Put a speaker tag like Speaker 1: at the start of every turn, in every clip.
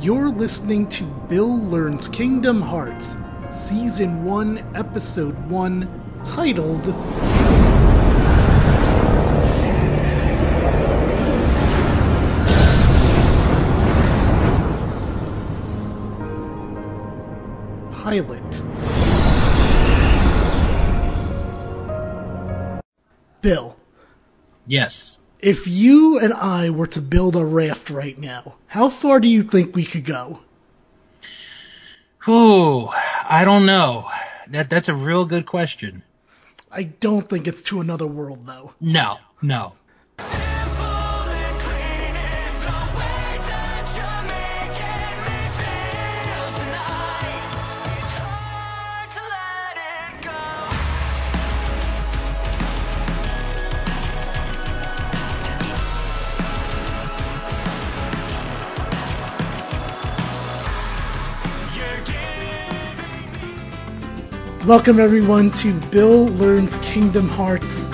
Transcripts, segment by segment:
Speaker 1: You're listening to Bill Learns Kingdom Hearts, Season 1, Episode 1, titled Pilot. Bill,
Speaker 2: Yes.
Speaker 1: If you and I were to build a raft right now, how far do you think we could go?
Speaker 2: Ooh, I don't know. That that's a real good question.
Speaker 1: I don't think it's to another world, though.
Speaker 2: No, no.
Speaker 1: Welcome, everyone, to Bill Learns Kingdom Hearts.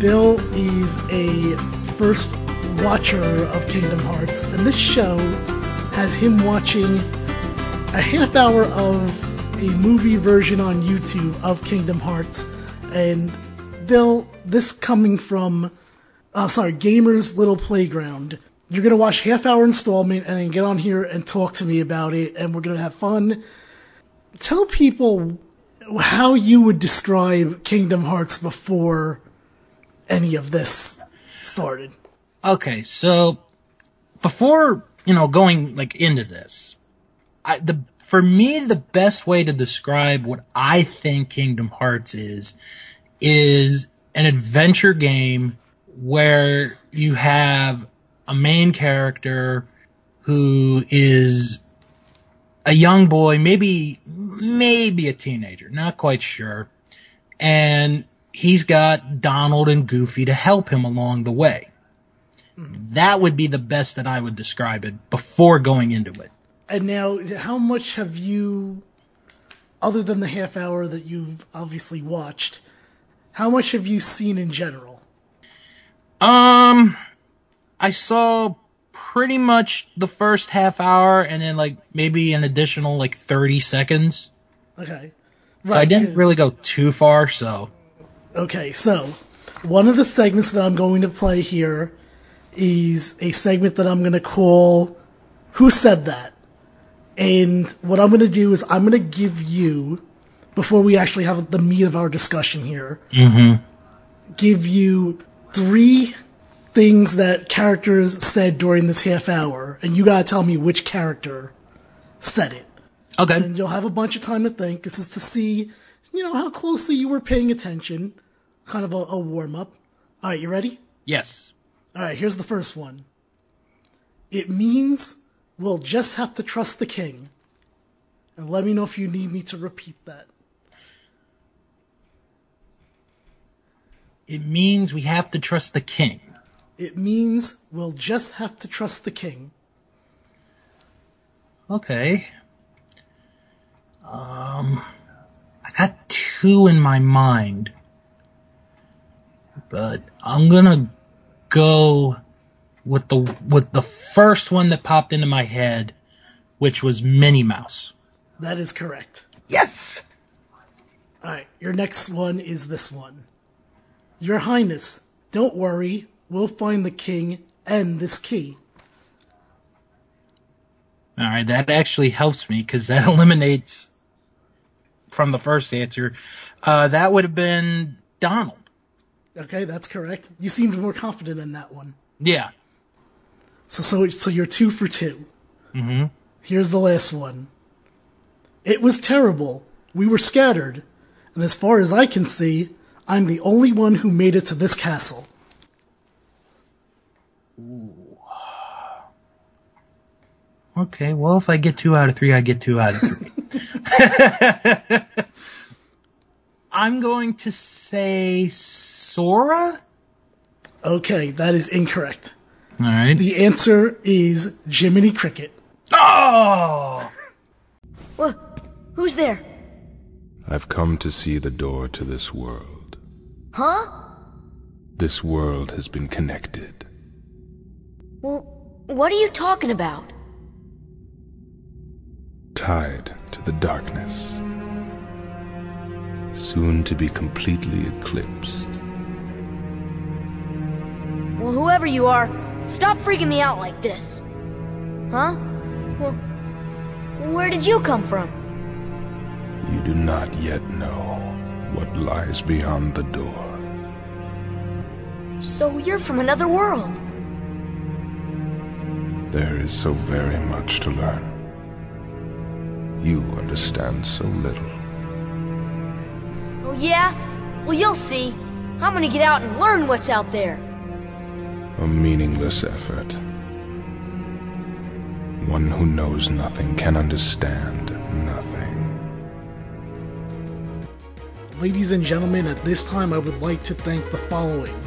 Speaker 1: Bill is a first watcher of Kingdom Hearts, and this show has him watching a half hour of a movie version on YouTube of Kingdom Hearts. And Bill, this coming from, uh, sorry, Gamers Little Playground. You're gonna watch half hour installment and then get on here and talk to me about it, and we're gonna have fun. Tell people how you would describe Kingdom Hearts before any of this started.
Speaker 2: Okay, so before you know going like into this, I, the for me the best way to describe what I think Kingdom Hearts is is an adventure game where you have a main character who is a young boy, maybe maybe a teenager, not quite sure. And he's got Donald and Goofy to help him along the way. That would be the best that I would describe it before going into it.
Speaker 1: And now, how much have you, other than the half hour that you've obviously watched, how much have you seen in general?
Speaker 2: Um, I saw pretty much the first half hour and then like maybe an additional like 30 seconds.
Speaker 1: Okay.
Speaker 2: So I didn't really go too far, so.
Speaker 1: Okay, so one of the segments that I'm going to play here is a segment that I'm going to call Who Said That? And what I'm going to do is I'm going to give you, before we actually have the meat of our discussion here,
Speaker 2: Mm-hmm.
Speaker 1: give you three things that characters said during this half hour, and you gotta tell me which character said it.
Speaker 2: Okay.
Speaker 1: And you'll have a bunch of time to think. This is to see, you know, how closely you were paying attention. Kind of a, a warm up. Alright, you ready?
Speaker 2: Yes.
Speaker 1: Alright, here's the first one. It means we'll just have to trust the king. And let me know if you need me to repeat that.
Speaker 2: It means we have to trust the king.
Speaker 1: It means we'll just have to trust the king.
Speaker 2: Okay. Um, I got two in my mind, but I'm gonna go with the with the first one that popped into my head, which was Minnie Mouse.
Speaker 1: That is correct.
Speaker 2: Yes.
Speaker 1: Alright, your next one is this one. Your Highness, don't worry, we'll find the king and this key.
Speaker 2: All right, that actually helps me because that eliminates from the first answer. Uh, that would have been Donald.
Speaker 1: Okay, that's correct. You seemed more confident in that one.
Speaker 2: Yeah.
Speaker 1: So so so you're two for two.
Speaker 2: Mm-hmm.
Speaker 1: Here's the last one. It was terrible. We were scattered, and as far as I can see, I'm the only one who made it to this castle.
Speaker 2: Okay, well, if I get two out of three, I get two out of three. I'm going to say Sora.
Speaker 1: Okay, that is incorrect.
Speaker 2: All right.
Speaker 1: The answer is Jiminy Cricket.
Speaker 2: Oh!
Speaker 3: Wha Who's there?
Speaker 4: I've come to see the door to this world.
Speaker 3: Huh?
Speaker 4: This world has been connected.
Speaker 3: Well, what are you talking about?
Speaker 4: tied to the darkness, soon to be completely eclipsed.
Speaker 3: Well, whoever you are, stop freaking me out like this. Huh? Well, where did you come from?
Speaker 4: You do not yet know what lies beyond the door.
Speaker 3: So you're from another world.
Speaker 4: There is so very much to learn. You understand so little.
Speaker 3: Oh, yeah? Well, you'll see. I'm gonna get out and learn what's out there.
Speaker 4: A meaningless effort. One who knows nothing can understand nothing.
Speaker 1: Ladies and gentlemen, at this time I would like to thank the following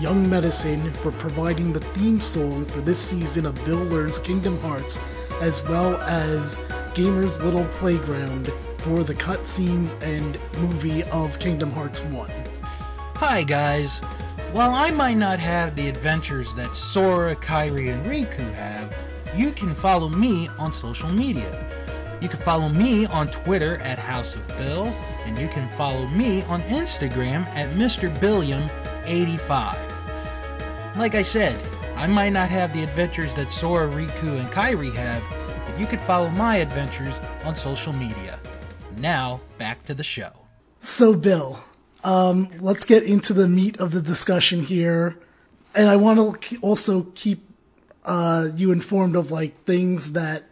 Speaker 1: Young Medicine for providing the theme song for this season of Bill Learns Kingdom Hearts, as well as Gamer's Little Playground for the cutscenes and movie of Kingdom Hearts 1.
Speaker 2: Hi guys. While I might not have the adventures that Sora, Kairi, and Riku have, you can follow me on social media. You can follow me on Twitter at House of Bill, and you can follow me on Instagram at Mr. Billiam85. Like I said, I might not have the adventures that Sora, Riku, and Kairi have, but you could follow my adventures on social media. Now, back to the show.
Speaker 1: So, Bill, um, let's get into the meat of the discussion here. And I want to also keep uh, you informed of like things that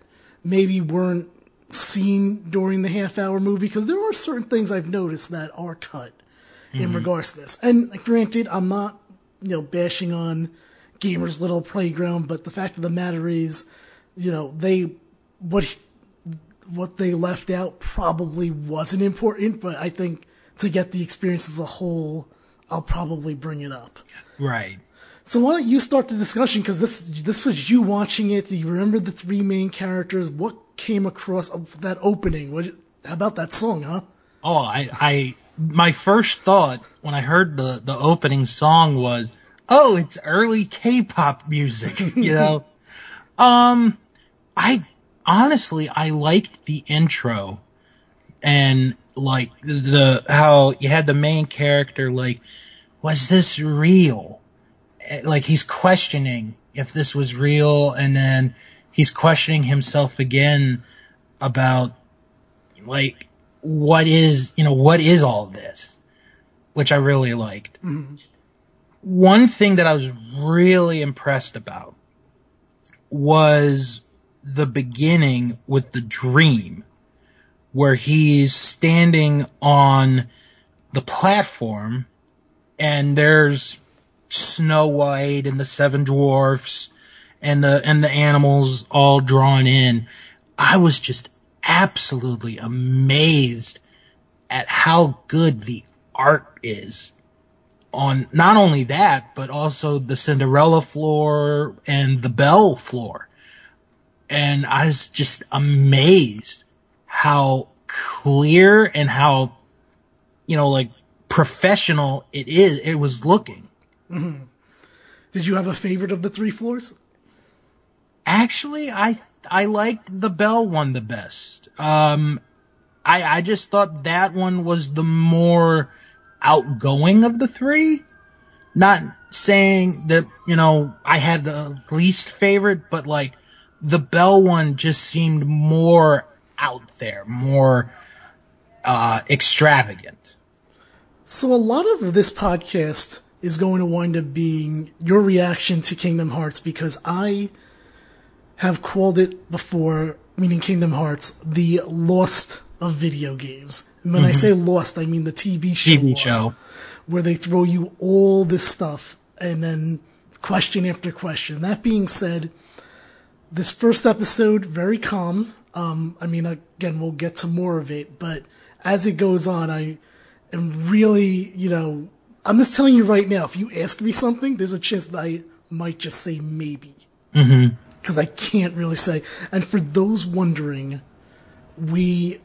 Speaker 1: maybe weren't seen during the half hour movie because there are certain things I've noticed that are cut in regards to this. And granted, I'm not you know bashing on Gamer's Little Playground, but the fact of the matter is, you know, they what what they left out probably wasn't important, but I think to get the experience as a whole, I'll probably bring it up.
Speaker 2: Right.
Speaker 1: So why don't you start the discussion? Because this this was you watching it. Do you remember the three main characters? What came across of that opening? What? How about that song, huh?
Speaker 2: Oh, I, I, my first thought when I heard the, the opening song was, oh, it's early K-pop music, you know? um, I, honestly, I liked the intro and like the, how you had the main character, like, was this real? Eh, Like he's questioning if this was real and then he's questioning himself again about like what is you know what is all this? Which i really liked. Mm-hmm. One thing that i was really impressed about was the beginning with the dream where he's standing on the platform and there's snow white and the seven dwarfs and the and the animals all drawn in. I was just absolutely amazed at how good the art is on not only that, but also the Cinderella floor and the Belle floor. And I was just amazed how clear and how, you know, like professional it is, it was looking. Mm-hmm.
Speaker 1: Did you have a favorite of the three floors?
Speaker 2: Actually, I I liked the Belle one the best. Um, I I just thought that one was the more outgoing of the three. Not saying that you know I had the least favorite, but like the Belle one just seemed more out there, more uh, extravagant.
Speaker 1: So a lot of this podcast is going to wind up being your reaction to Kingdom Hearts because I have called it before, meaning Kingdom Hearts, the lost of video games. And when I say lost, I mean the TV show.
Speaker 2: TV
Speaker 1: Lost,
Speaker 2: show.
Speaker 1: Where they throw you all this stuff and then question after question. That being said, this first episode, very calm. Um, I mean, again, we'll get to more of it, but as it goes on, I am really, you know, I'm just telling you right now, if you ask me something, there's a chance that I might just say maybe.
Speaker 2: Mm-hmm.
Speaker 1: Because I can't really say. And for those wondering, we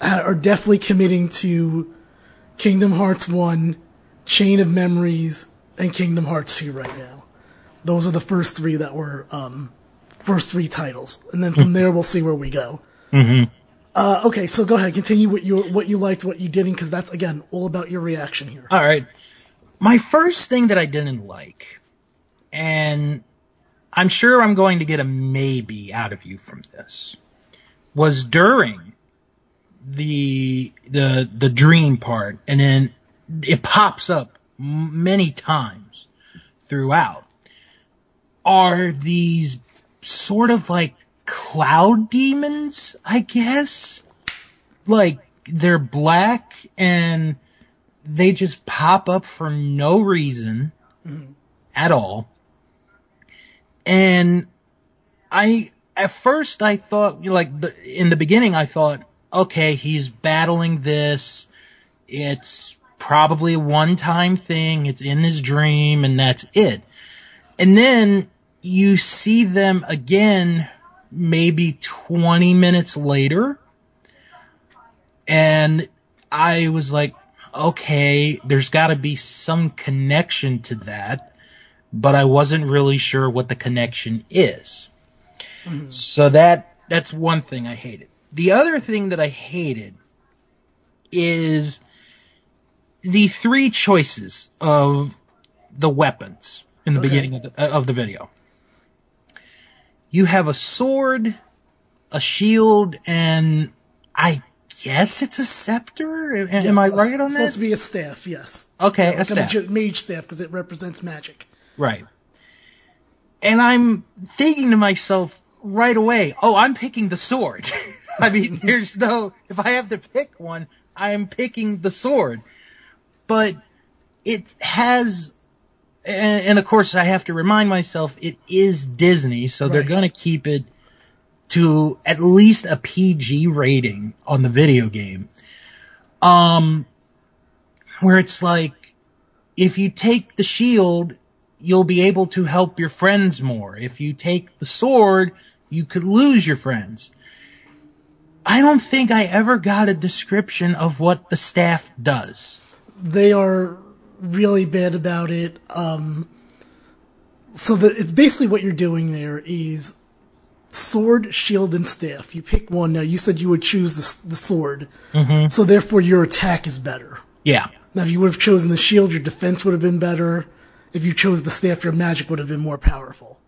Speaker 1: are definitely committing to Kingdom Hearts 1, Chain of Memories, and Kingdom Hearts 2 right now. Those are the first three that were, um, first three titles. And then from there, we'll see where we go.
Speaker 2: Mm-hmm.
Speaker 1: Uh, okay, so go ahead, continue what you what you liked, what you didn't, because that's again all about your reaction here.
Speaker 2: All right. My first thing that I didn't like, and I'm sure I'm going to get a maybe out of you from this, was during the the the dream part, and then it pops up many times throughout. Are these sort of like cloud demons, I guess? Like they're black and they just pop up for no reason mm-hmm. at all. And I, at first I thought, like, in the beginning I thought, okay, he's battling this. It's probably a one time thing. It's in his dream and that's it. And then you see them again maybe 20 minutes later. And I was like, okay, there's gotta be some connection to that, but I wasn't really sure what the connection is. So that, that's one thing I hated. The other thing that I hated is the three choices of the weapons in the
Speaker 1: Okay.
Speaker 2: beginning of the, uh, of the video. You have a sword, a shield, and I guess it's a scepter. Am, am I right on
Speaker 1: it's
Speaker 2: that?
Speaker 1: Supposed to be a staff, yes.
Speaker 2: Okay, a
Speaker 1: Like a
Speaker 2: staff.
Speaker 1: mage staff because it represents magic.
Speaker 2: Right. And I'm thinking to myself right away, oh, I'm picking the sword. I mean, there's no, if I have to pick one, I'm picking the sword. But it has, and, and of course I have to remind myself it is Disney, so they're gonna keep it to at least a PG rating on the video game. Um, where it's like, if you take the shield, you'll be able to help your friends more. If you take the sword, you could lose your friends. I don't think I ever got a description of what the staff does.
Speaker 1: They are really bad about it. Um, so the, it's basically what you're doing there is sword, shield, and staff. You pick one. Now you said you would choose the, the sword,
Speaker 2: Mm-hmm.
Speaker 1: so therefore your attack is better.
Speaker 2: Yeah.
Speaker 1: Now if you would have chosen the shield, your defense would have been better. If you chose the staff, your magic would have been more powerful.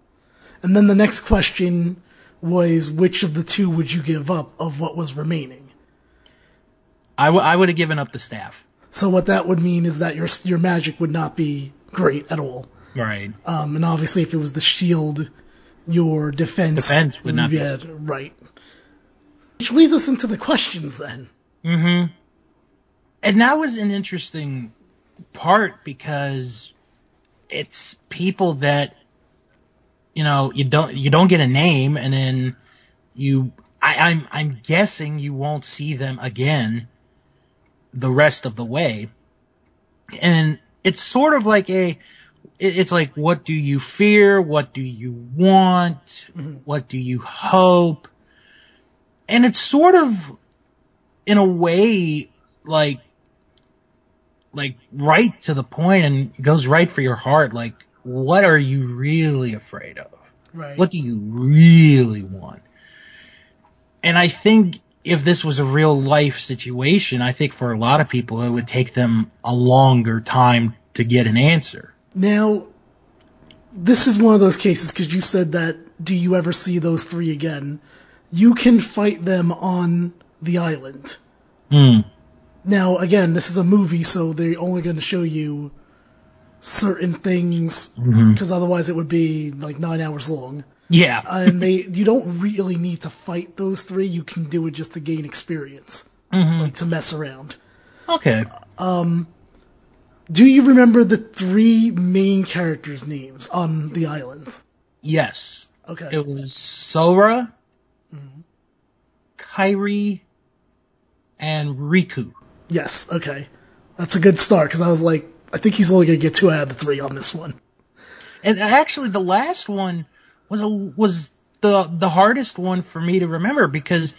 Speaker 1: And then the next question was which of the two would you give up of what was remaining?
Speaker 2: I, w- I would have given up the staff.
Speaker 1: So what that would mean is that your your magic would not be great at all.
Speaker 2: Right.
Speaker 1: Um, and obviously, if it was the shield, your defense,
Speaker 2: Defense would not be
Speaker 1: yeah, right. Which leads us into the questions then.
Speaker 2: Mm-hmm. And that was an interesting part because it's people that you know you don't you don't get a name and then you I, I'm I'm guessing you won't see them again the rest of the way. And it's sort of like a it's like what do you fear? What do you want? Mm-hmm. What do you hope? And it's sort of in a way like like right to the point and goes right for your heart like what are you really afraid of
Speaker 1: Right.
Speaker 2: what do you really want and i think if this was a real life situation i think for a lot of people it would take them a longer time to get an answer
Speaker 1: Now, this is one of those cases because you said that do you ever see those three again? You can fight them on the island.
Speaker 2: Hmm.
Speaker 1: Now, again, this is a movie, so they're only going to show you certain things mm-hmm. because otherwise it would be like nine hours long.
Speaker 2: yeah
Speaker 1: And they, you don't really need to fight those three. You can do it just to gain experience, mm-hmm. like to mess around.
Speaker 2: okay Um,
Speaker 1: Do you remember the three main characters' names on the island?
Speaker 2: yes
Speaker 1: Okay.
Speaker 2: it was sora mm-hmm. kairi and riku
Speaker 1: Yes, okay. That's a good start because I was like, I think he's only going to get two out of the three on this one.
Speaker 2: And actually, the last one was a, was the the hardest one for me to remember because,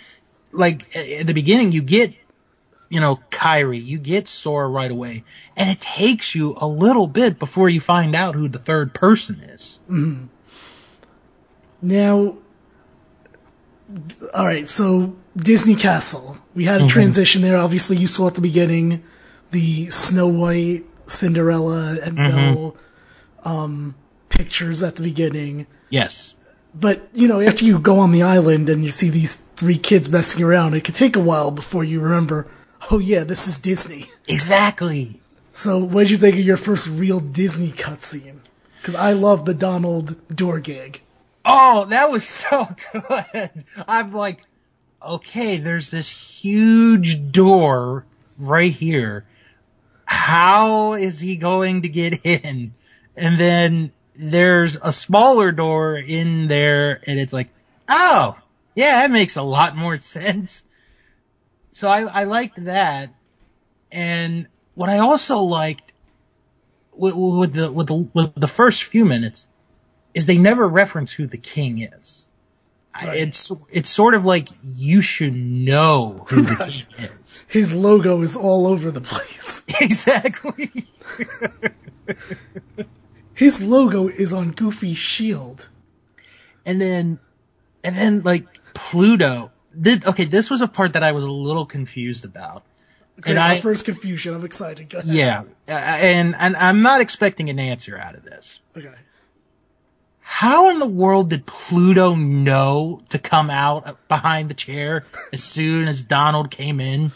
Speaker 2: like at the beginning, you get, you know, Kairi, you get Sora right away, and it takes you a little bit before you find out who the third person is. Mm-hmm.
Speaker 1: Now, all right, so Disney Castle. We had a
Speaker 2: Mhm.
Speaker 1: transition there. Obviously, you saw at the beginning the Snow White, Cinderella, and
Speaker 2: Mhm.
Speaker 1: Belle um, pictures at the beginning.
Speaker 2: Yes.
Speaker 1: But you know, after you go on the island and you see these three kids messing around, it could take a while before you remember. Oh yeah, this is Disney.
Speaker 2: Exactly.
Speaker 1: So, what did you think of your first real Disney cutscene? Because I love the Donald door gag.
Speaker 2: Oh, that was so good. I'm like, okay, there's this huge door right here. How is he going to get in? And then there's a smaller door in there and it's like, oh, yeah, that makes a lot more sense. So I, I liked that. And what I also liked with, with the, with the, with the first few minutes is they never reference who the king is.
Speaker 1: Right.
Speaker 2: It's it's sort of like you should know who the king is.
Speaker 1: His logo is all over the place.
Speaker 2: exactly.
Speaker 1: His logo is on Goofy's shield.
Speaker 2: And then and then like Pluto. Did, okay, this was a part that I was a little confused about.
Speaker 1: Okay,
Speaker 2: And I-
Speaker 1: first confusion. I'm excited.
Speaker 2: Yeah, uh, and and I'm not expecting an answer out of this.
Speaker 1: Okay.
Speaker 2: How in the world did Pluto know to come out behind the chair as soon as Donald came in?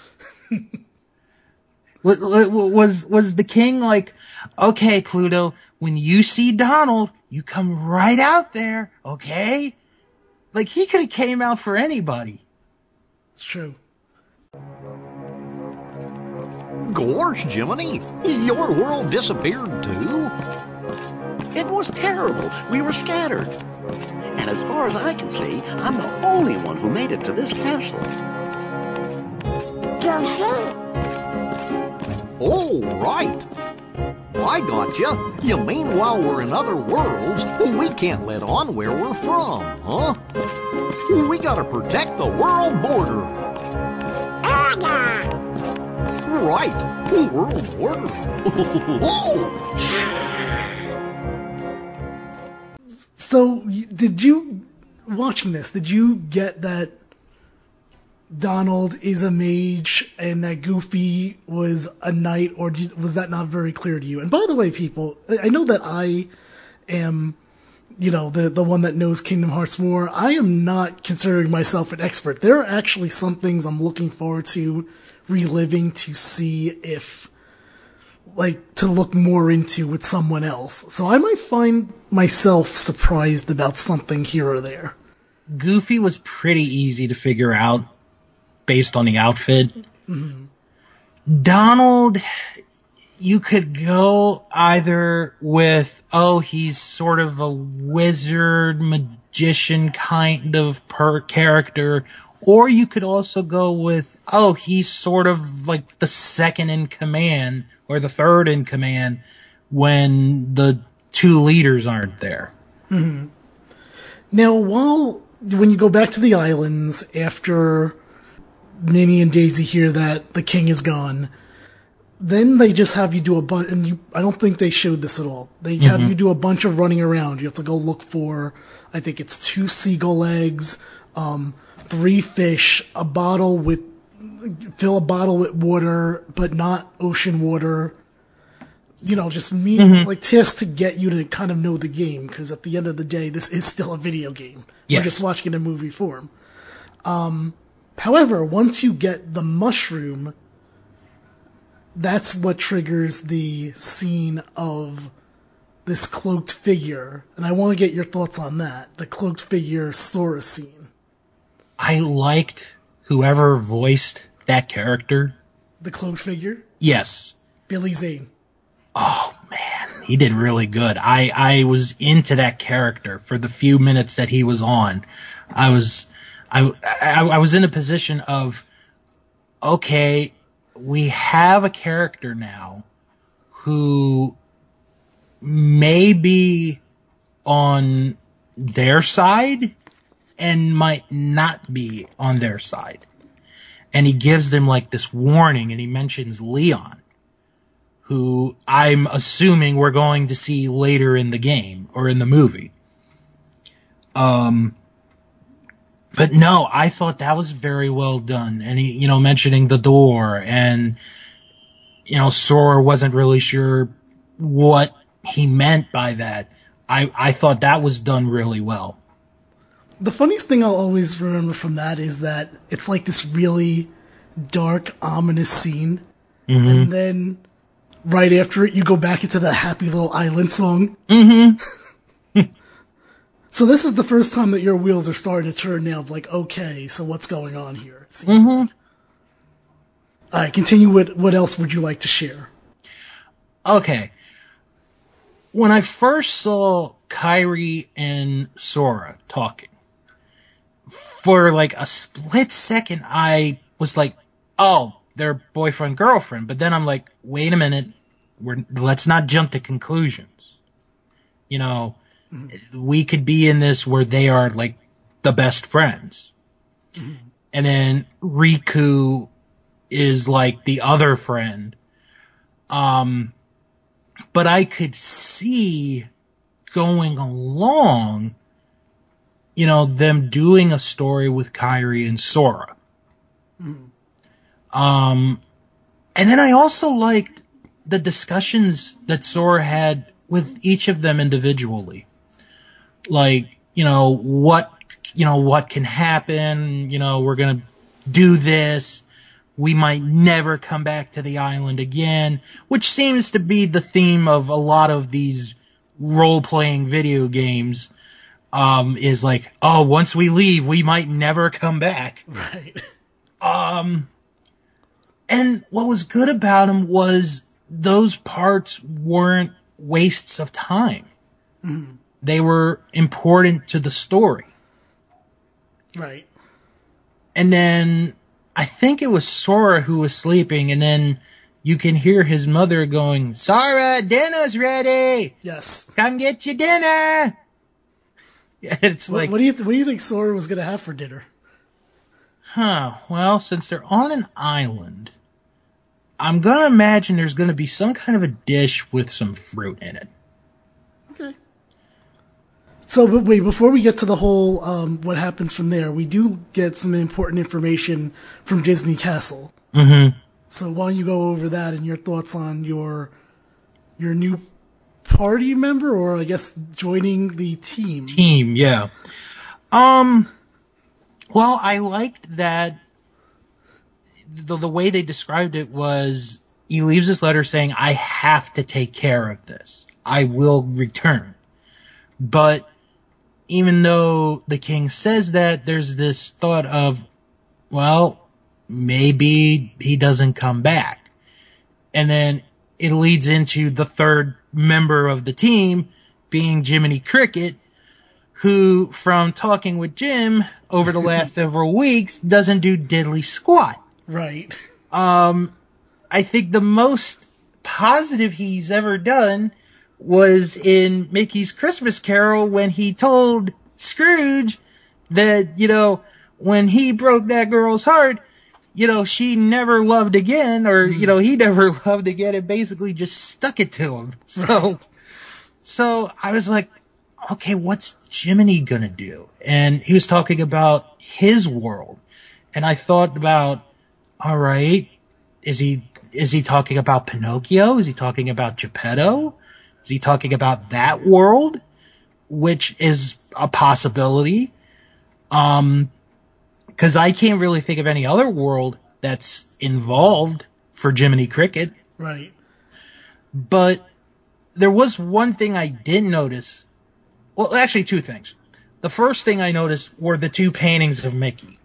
Speaker 2: was, was was the king like, okay, Pluto, when you see Donald, you come right out there, okay? Like he could have came out for anybody.
Speaker 1: It's true.
Speaker 5: Gosh, Jiminy, your world disappeared too?
Speaker 6: It was terrible. We were scattered. And as far as I can see, I'm the only one who made it to this castle.
Speaker 5: Oh, right. I gotcha. You mean while we're in other worlds, we can't let on where we're from, huh? We gotta protect the world border. Right, world border. oh,
Speaker 1: So, did you watching this? Did you get that Donald is a mage and that Goofy was a knight, or was that not very clear to you? And by the way, people, I know that I am, you know, the the one that knows Kingdom Hearts more. I am not considering myself an expert. There are actually some things I'm looking forward to reliving to see if like to look more into with someone else. So I might find myself surprised about something here or there.
Speaker 2: Goofy was pretty easy to figure out based on the outfit. Mm-hmm. Donald, you could go either with, oh, he's sort of a wizard, magician kind of per character, or you could also go with, oh, he's sort of like the second in command or the third in command when the two leaders aren't there.
Speaker 1: Now, while when you go back to the islands after Minnie and Daisy hear that the king is gone, then they just have you do a bunch, and you, I don't think they showed this at all. They have you do a bunch of running around. You have to go look for, I think it's two seagull eggs, um, three fish, a bottle with, fill a bottle with water, but not ocean water. You know, just me, like tasks to get you to kind of know the game, because at the end of the day, this is still a video game.
Speaker 2: Yes.
Speaker 1: We're just watching it in movie form. Um, however, once you get the mushroom, that's what triggers the scene of this cloaked figure, and I want to get your thoughts on that. The cloaked figure Sora scene.
Speaker 2: I liked whoever voiced that character.
Speaker 1: The cloaked figure,
Speaker 2: Yes.
Speaker 1: Billy Zane.
Speaker 2: Oh man, he did really good. I I was into that character for the few minutes that he was on. I was I I, I was in a position of okay, we have a character now who may be on their side and might not be on their side. And he gives them like this warning and he mentions Leon who I'm assuming we're going to see later in the game or in the movie. Um, but no, I thought that was very well done. And he, you know, mentioning the door and, you know, Sora wasn't really sure what he meant by that. I, I thought that was done really well.
Speaker 1: The funniest thing I'll always remember from that is that it's like this really dark, ominous scene,
Speaker 2: Mm-hmm.
Speaker 1: and then right after it, you go back into the happy little island song.
Speaker 2: Mm-hmm.
Speaker 1: So this is the first time that your wheels are starting to turn now. Like, okay, so what's going on here? It seems
Speaker 2: Mm-hmm.
Speaker 1: like. All right, continue. With what else would you like to share?
Speaker 2: Okay. When I first saw Kairi and Sora talking, for like a split second, I was like, oh, they're boyfriend girlfriend. But then I'm like, wait a minute, we're let's not jump to conclusions. You know, we could be in this where they are like the best friends, and then Riku is like the other friend. Um, but I could see going along, you know, them doing a story with Kairi and Sora. Um, and then I also liked the discussions that Sora had with each of them individually. Like, you know, what, you know, what can happen, you know, we're gonna do this. We might never come back to the island again, which seems to be the theme of a lot of these role-playing video games. Um, is like, oh, once we leave, we might never come back.
Speaker 1: Right.
Speaker 2: Um, and what was good about him was those parts weren't wastes of time. They were important to the story.
Speaker 1: Right.
Speaker 2: And then I think it was Sora who was sleeping, and then you can hear his mother going, Sora, dinner's ready!
Speaker 1: Yes.
Speaker 2: Come get your dinner! It's
Speaker 1: What-
Speaker 2: like,
Speaker 1: what do you th- what do you think Sora was gonna have for dinner?
Speaker 2: Huh. Well, since they're on an island, I'm gonna imagine there's gonna be some kind of a dish with some fruit in it.
Speaker 1: Okay. So, but wait, before we get to the whole um, what happens from there, we do get some important information from Disney Castle.
Speaker 2: Mm-hmm.
Speaker 1: So why don't you go over that and your thoughts on your your new party member, or I guess joining the team?
Speaker 2: Team, yeah. Um. Well, I liked that. The the way they described it was he leaves this letter saying, "I have to take care of this. I will return." But even though the king says that, there's this thought of, well, maybe he doesn't come back. And then it leads into the third member of the team being Jiminy Cricket, who from talking with Jim over the last several weeks doesn't do diddly squat.
Speaker 1: Right.
Speaker 2: Um, I think the most positive he's ever done was in Mickey's Christmas Carol when he told Scrooge that, you know, when he broke that girl's heart, you know, she never loved again, or, you know, he never loved again and basically just stuck it to him. So, so I was like, okay, what's Jiminy gonna do? And he was talking about his world. And I thought about, all right, is he, is he talking about Pinocchio? Is he talking about Geppetto? Is he talking about that world? Which is a possibility. Um, cause I can't really think of any other world that's involved for Jiminy Cricket.
Speaker 1: Right.
Speaker 2: But there was one thing I didn't notice. Well, actually, two things. The first thing I noticed were the two paintings of Mickey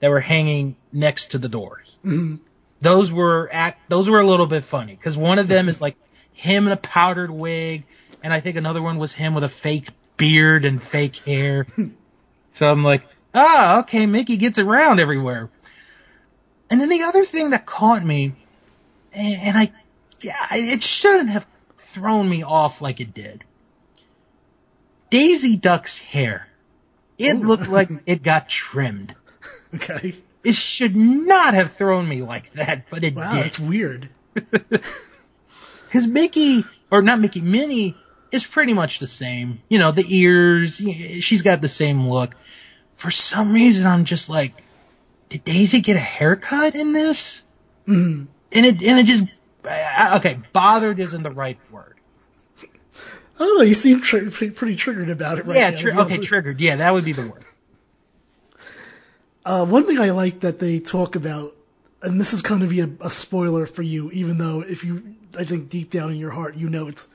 Speaker 2: that were hanging next to the doors. Mm-hmm. Those were act. Those were a little bit funny because one of them is like him in a powdered wig, and I think another one was him with a fake beard and fake hair. so I'm like, ah, okay, Mickey gets around everywhere. And then the other thing that caught me, and, I, yeah, it shouldn't have thrown me off like it did. Daisy Duck's hair. It looked like it got trimmed.
Speaker 1: Okay.
Speaker 2: It should not have thrown me like that, but it
Speaker 1: Wow,
Speaker 2: did.
Speaker 1: that's weird.
Speaker 2: His Mickey, or not Mickey, Minnie is pretty much the same. You know, the ears, she's got the same look. For some reason I'm just like, did Daisy get a haircut in this?
Speaker 1: Mhm.
Speaker 2: And it and it just okay, bothered isn't the right word.
Speaker 1: I don't know. You seem tr- pretty, pretty triggered about it right
Speaker 2: yeah, tri- okay, triggered. Yeah, that would be the word.
Speaker 1: Uh, one thing I like that they talk about, and this is going to be a, a spoiler for you, even though if you, I think deep down in your heart, you know it's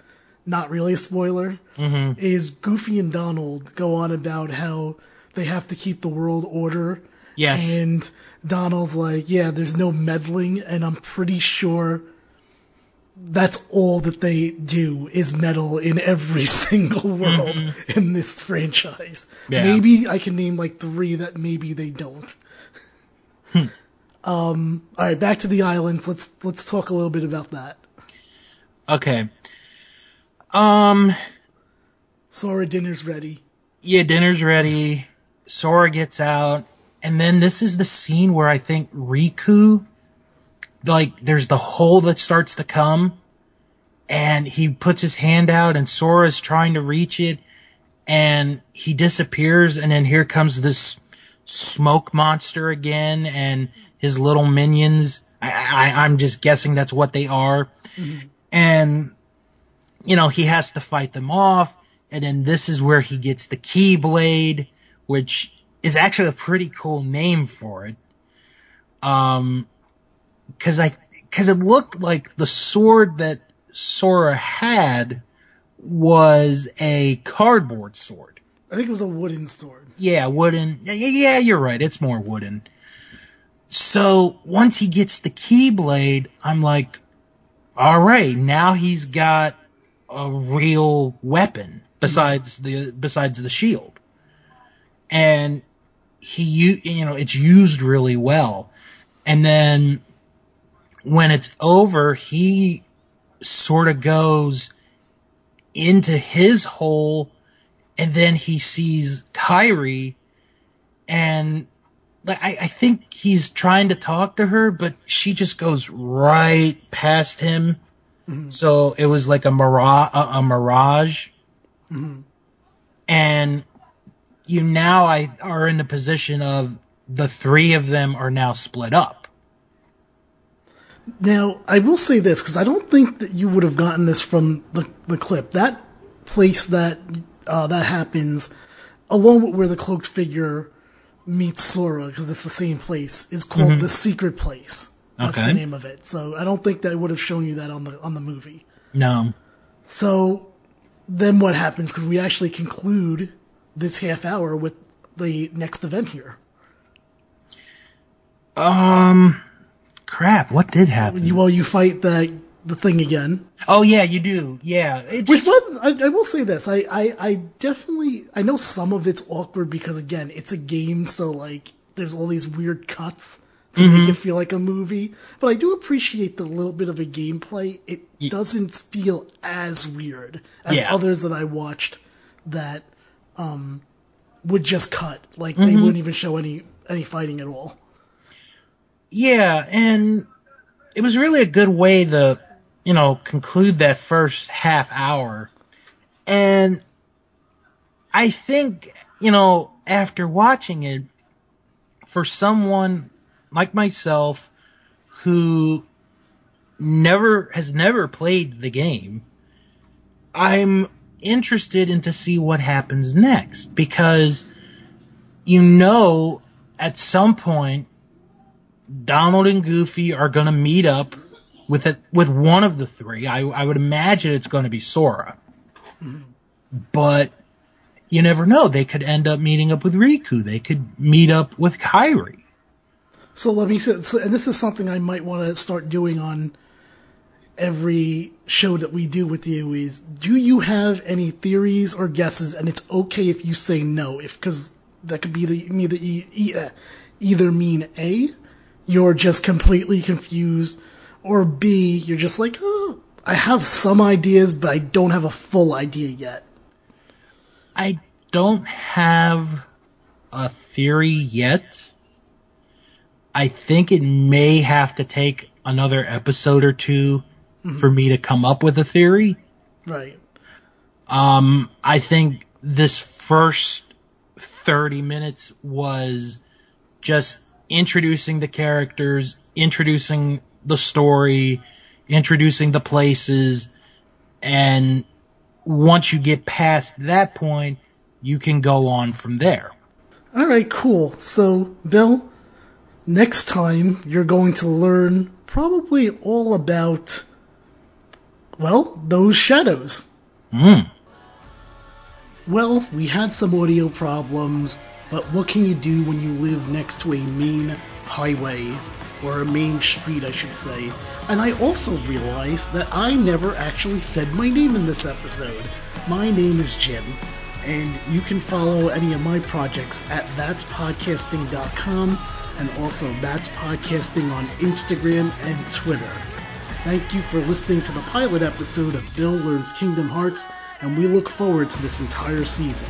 Speaker 1: not really a spoiler,
Speaker 2: Mm-hmm.
Speaker 1: is Goofy and Donald go on about how they have to keep the world order.
Speaker 2: Yes.
Speaker 1: And Donald's like, yeah, there's no meddling, and I'm pretty sure that's all that they do is meddle in every single world in this franchise.
Speaker 2: Mm-hmm. Yeah.
Speaker 1: Maybe I can name like three that maybe they don't.
Speaker 2: Hmm.
Speaker 1: um, all right, back to the islands. Let's let's talk a little bit about that.
Speaker 2: Okay. Um.
Speaker 1: Sora dinner's ready.
Speaker 2: Yeah, dinner's ready. Sora gets out, and then this is the scene where I think Riku, like, there's the hole that starts to come, and he puts his hand out, and Sora's trying to reach it, and he disappears, and then here comes this smoke monster again, and his little minions. I, I, I'm just guessing that's what they are, mm-hmm. and you know, he has to fight them off. And then this is where he gets the Keyblade, which is actually a pretty cool name for it. Um, cause I, cause it looked like the sword that Sora had was a cardboard sword.
Speaker 1: I think it was a wooden sword.
Speaker 2: Yeah, wooden. Yeah, yeah, you're right. It's more wooden. So once he gets the Keyblade, I'm like, all right, now he's got a real weapon besides the besides the shield, and he you know it's used really well. And then when it's over, he sort of goes into his hole and then he sees Kairi and like I, I think he's trying to talk to her, but she just goes right past him. Mm-hmm. So it was like a mirage, a, a mirage. Mm-hmm. And you now I are in the position of the three of them are now split up.
Speaker 1: Now, I will say this because I don't think that you would have gotten this from the the clip. That place that uh, that happens, along with where the cloaked figure meets Sora, because it's the same place, is called the Secret Place. That's
Speaker 2: Okay.
Speaker 1: the name of it. So I don't think they would have shown you that on the on the movie.
Speaker 2: No.
Speaker 1: So then what happens? Because we actually conclude this half hour with the next event here.
Speaker 2: Um, crap. What did happen?
Speaker 1: You, well, you fight the the thing again.
Speaker 2: oh yeah, you do. Yeah. It
Speaker 1: Which one? I, I will say this. I, I, I definitely I know some of it's awkward because again it's a game, so like there's all these weird cuts to
Speaker 2: Mm-hmm.
Speaker 1: make it feel like a movie. But I do appreciate the little bit of a gameplay. It doesn't feel as weird as
Speaker 2: Yeah.
Speaker 1: others that I watched that um would just cut like
Speaker 2: Mm-hmm.
Speaker 1: they wouldn't even show any any fighting at all.
Speaker 2: Yeah, and it was really a good way to, you know, conclude that first half hour. And I think, you know, after watching it, for someone like myself who never has never played the game, I'm interested in to see what happens next because you know at some point Donald and Goofy are going to meet up with it with one of the three. I, I would imagine it's going to be Sora, but you never know. They could end up meeting up with Riku. They could meet up with Kairi.
Speaker 1: So let me say, and this is something I might want to start doing on every show that we do with you is do you have any theories or guesses and it's okay if you say no if because that could be the either uh, either mean a you're just completely confused or b you're just like oh i have some ideas but i don't have a full idea yet
Speaker 2: I don't have a theory yet. I think it may have to take another episode or 2 for me to come up with a theory.
Speaker 1: right
Speaker 2: Um, I think this first 30 minutes was just introducing the characters, introducing the story, introducing the places, and once you get past that point, you can go on from there.
Speaker 1: All right, cool. So, Bill, next time you're going to learn probably all about, well, those shadows.
Speaker 2: Mm.
Speaker 1: Well, we had some audio problems, but what can you do when you live next to a main highway, or a main street, I should say? And I also realized that I never actually said my name in this episode. My name is Jim, and you can follow any of my projects at that'spodcasting.com and also That's Podcasting on Instagram and Twitter. Thank you for listening to the pilot episode of Bill Learns Kingdom Hearts, and we look forward to this entire season.